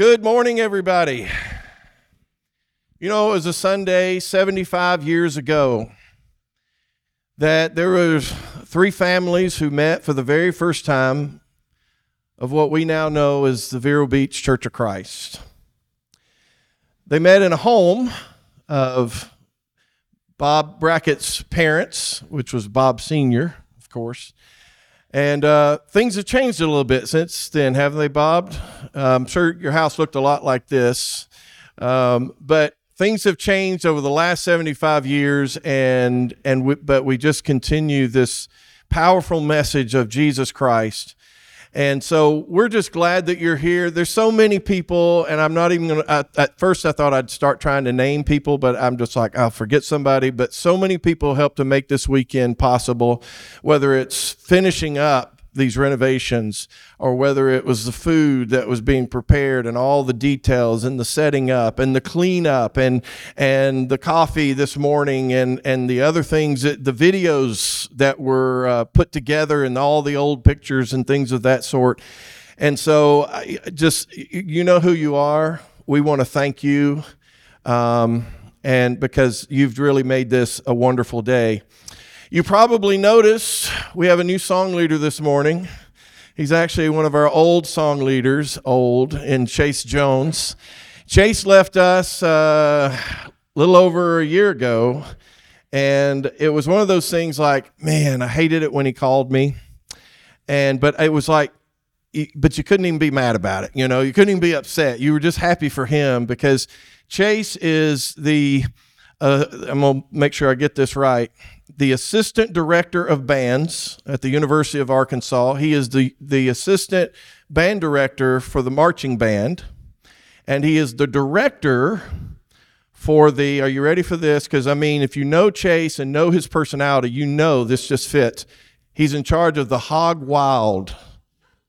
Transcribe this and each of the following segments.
Good morning, everybody. You know, it was a Sunday 75 years ago that there was three families who met for the very first time of what we now know as the Vero Beach Church of Christ. They met in a home of Bob Brackett's parents, which was Bob Sr., of course. And uh, things have changed a little bit since then, haven't they, Bob? I'm sure your house looked a lot like this. Um, but things have changed over the last 75 years, and, and we, but we just continue this powerful message of Jesus Christ. And so we're just glad that you're here. There's so many people, and I'm not even going to. At first, I thought I'd start trying to name people, but I'm just like, I'll forget somebody. But so many people helped to make this weekend possible, whether it's finishing up these renovations or whether it was the food that was being prepared and all the details and the setting up and the cleanup and and the coffee this morning and and the other things that the videos that were uh, put together and all the old pictures and things of that sort. And so I just you know who you are. We want to thank you um, and because you've really made this a wonderful day you probably noticed we have a new song leader this morning. He's actually one of our old song leaders, old, in Chase Jones. Chase left us uh, a little over a year ago, and it was one of those things like, man, I hated it when he called me. And but it was like, but you couldn't even be mad about it. You know, you couldn't even be upset. You were just happy for him because Chase is the uh, I'm gonna make sure I get this right the assistant director of bands at the University of Arkansas. He is the, the assistant band director for the marching band, and he is the director for the. Are you ready for this? Because, I mean, if you know Chase and know his personality, you know this just fits. He's in charge of the Hog Wild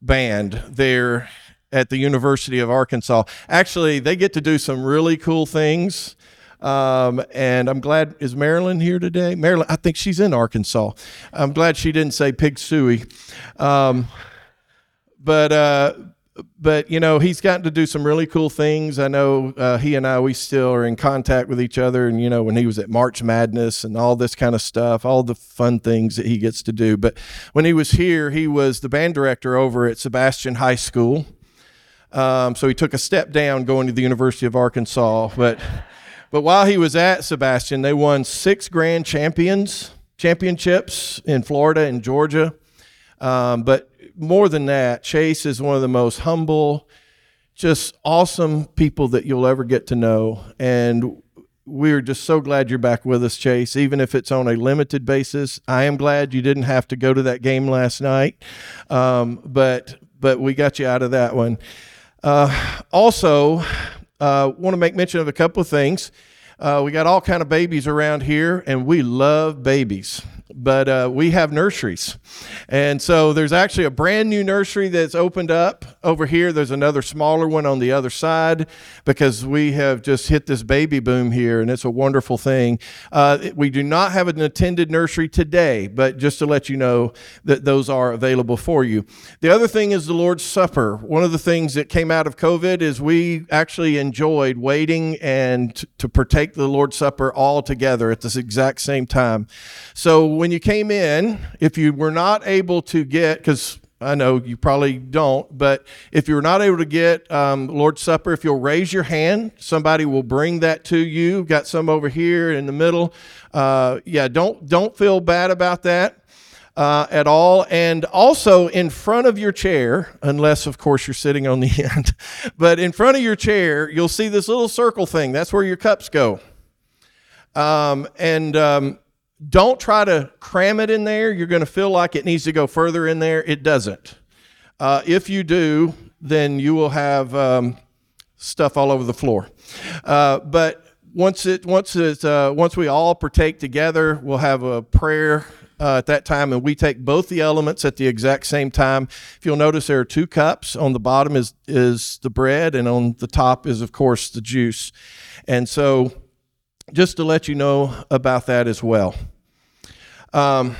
band there at the University of Arkansas. Actually, they get to do some really cool things um, and I'm glad, is Marilyn here today? Marilyn, I think she's in Arkansas. I'm glad she didn't say pig sooie. Um, but, uh, but you know he's gotten to do some really cool things i know uh, he and i we still are in contact with each other and you know when he was at march madness and all this kind of stuff all the fun things that he gets to do but when he was here he was the band director over at sebastian high school um, so he took a step down going to the university of arkansas but but while he was at Sebastian, they won six grand champions championships in Florida and Georgia. Um, but more than that, Chase is one of the most humble, just awesome people that you'll ever get to know. And we're just so glad you're back with us, Chase, even if it's on a limited basis. I am glad you didn't have to go to that game last night, um, but but we got you out of that one. Uh, also, uh, want to make mention of a couple of things. Uh, we got all kind of babies around here, and we love babies but uh, we have nurseries. And so there's actually a brand new nursery that's opened up over here. There's another smaller one on the other side because we have just hit this baby boom here, and it's a wonderful thing. Uh, we do not have an attended nursery today, but just to let you know that those are available for you. The other thing is the Lord's Supper. One of the things that came out of COVID is we actually enjoyed waiting and to partake the Lord's Supper all together at this exact same time. So when you came in, if you were not able to get, because I know you probably don't, but if you're not able to get um, Lord's Supper, if you'll raise your hand, somebody will bring that to you. Got some over here in the middle. Uh, yeah, don't don't feel bad about that. Uh, at all. And also in front of your chair, unless, of course, you're sitting on the end, but in front of your chair, you'll see this little circle thing. That's where your cups go. Um, and um, don't try to cram it in there. You're going to feel like it needs to go further in there. It doesn't. Uh, if you do, then you will have um, stuff all over the floor. Uh, but once it once it uh, once we all partake together, we'll have a prayer uh, at that time, and we take both the elements at the exact same time. If you'll notice, there are two cups. On the bottom is is the bread, and on the top is, of course, the juice. And so just to let you know about that as well. Um,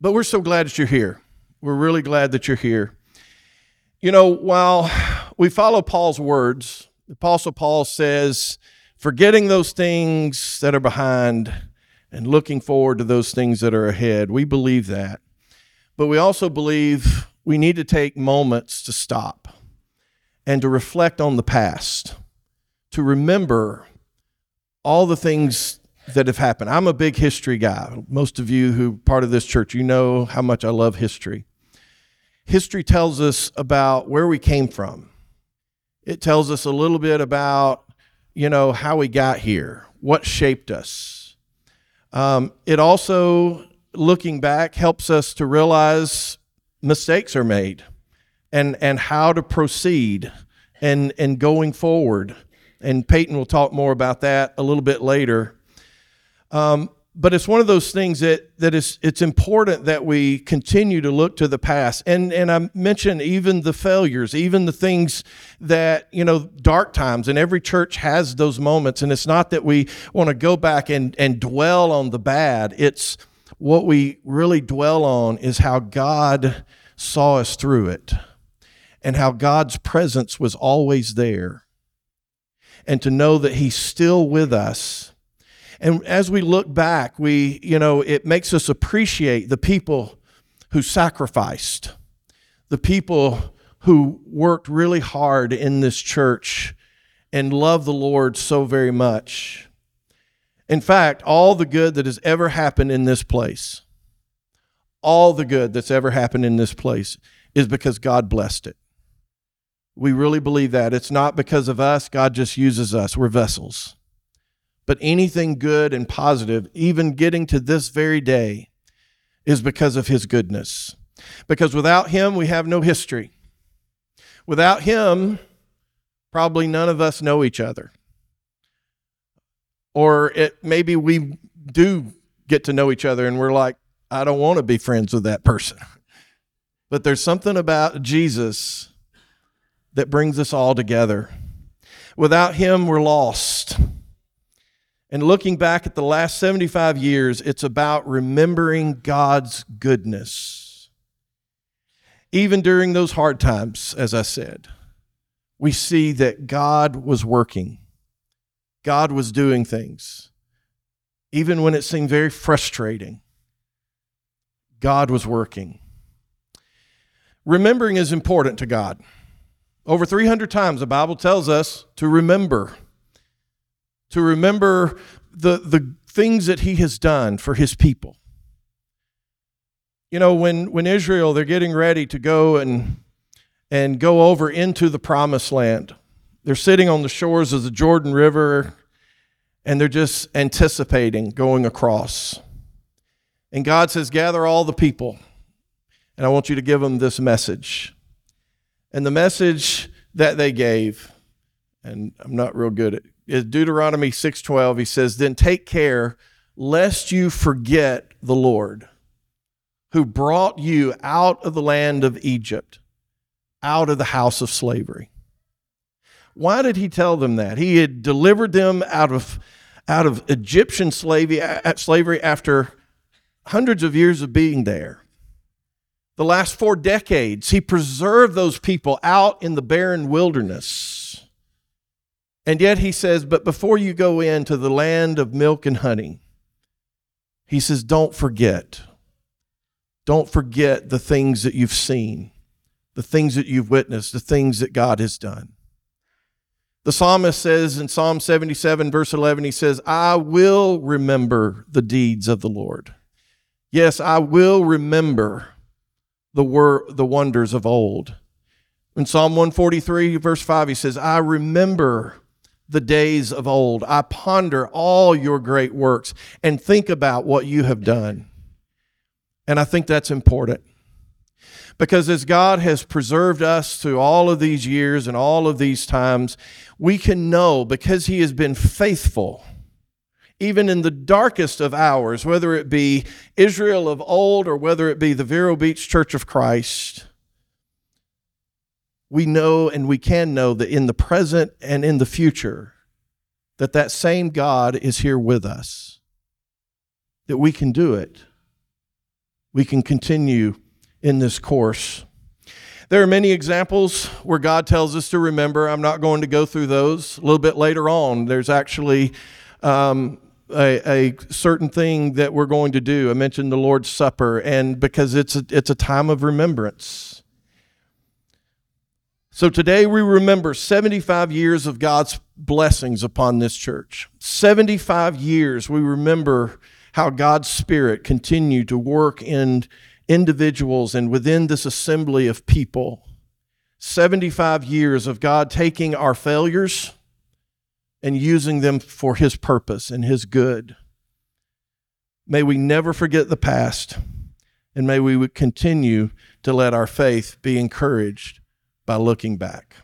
but we're so glad that you're here. We're really glad that you're here. You know, while we follow Paul's words. The Apostle Paul says, forgetting those things that are behind and looking forward to those things that are ahead. We believe that. But we also believe we need to take moments to stop and to reflect on the past, to remember all the things that have happened. I'm a big history guy. Most of you who part of this church, you know how much I love history. History tells us about where we came from. It tells us a little bit about, you know, how we got here, what shaped us. Um, it also, looking back, helps us to realize mistakes are made and, and how to proceed and, and going forward. And Peyton will talk more about that a little bit later. Um, but it's one of those things that that is it's important that we continue to look to the past. And and i mentioned even the failures even the things that you know dark times and every church has those moments. And it's not that we want to go back and and dwell on the bad. It's what we really dwell on is how god saw us through it and how god's presence was always there and to know that he's still with us and as we look back, we, you know, it makes us appreciate the people who sacrificed, the people who worked really hard in this church and love the Lord so very much. In fact, all the good that has ever happened in this place, all the good that's ever happened in this place is because God blessed it. We really believe that. It's not because of us, God just uses us. We're vessels. But anything good and positive, even getting to this very day, is because of his goodness. Because without him, we have no history. Without him, probably none of us know each other. Or it maybe we do get to know each other and we're like, I don't want to be friends with that person. But there's something about Jesus that brings us all together. Without him, we're lost. And looking back at the last 75 years, it's about remembering God's goodness. Even during those hard times, as I said, we see that God was working, God was doing things. Even when it seemed very frustrating, God was working. Remembering is important to God. Over 300 times, the Bible tells us to remember to remember the, the things that he has done for his people. You know, when, when Israel, they're getting ready to go and, and go over into the promised land, they're sitting on the shores of the Jordan River and they're just anticipating going across. And God says, Gather all the people, and I want you to give them this message. And the message that they gave, and I'm not real good at is Deuteronomy 6:12. He says, "Then take care lest you forget the Lord, who brought you out of the land of Egypt, out of the house of slavery." Why did he tell them that? He had delivered them out of out of Egyptian slavery, slavery after hundreds of years of being there. The last four decades, he preserved those people out in the barren wilderness and yet he says, But before you go into the land of milk and honey, he says, Don't forget. Don't forget the things that you've seen, the things that you've witnessed, the things that God has done. The psalmist says in Psalm 77, verse 11, he says, I will remember the deeds of the Lord. Yes, I will remember the, wor- the wonders of old. In Psalm 143, verse 5, he says, I remember the days of old. I ponder all your great works and think about what you have done. And I think that's important. Because as God has preserved us through all of these years and all of these times, we can know because He has been faithful, even in the darkest of hours, whether it be Israel of old or whether it be the Vero Beach Church of Christ, we know and we can know that in the present and in the future that that same God is here with us. That we can do it. We can continue in this course. There are many examples where God tells us to remember. I'm not going to go through those. A little bit later on, there's actually um, a, a, certain thing that we're going to do. I mentioned the Lord's Supper, and because it's a, it's a time of remembrance. So today we remember 75 years of God's blessings upon this church. 75 years we remember how God's Spirit continued to work in individuals and within this assembly of people. 75 years of God taking our failures and using them for His purpose and His good. May we never forget the past, and may we continue to let our faith be encouraged by looking back.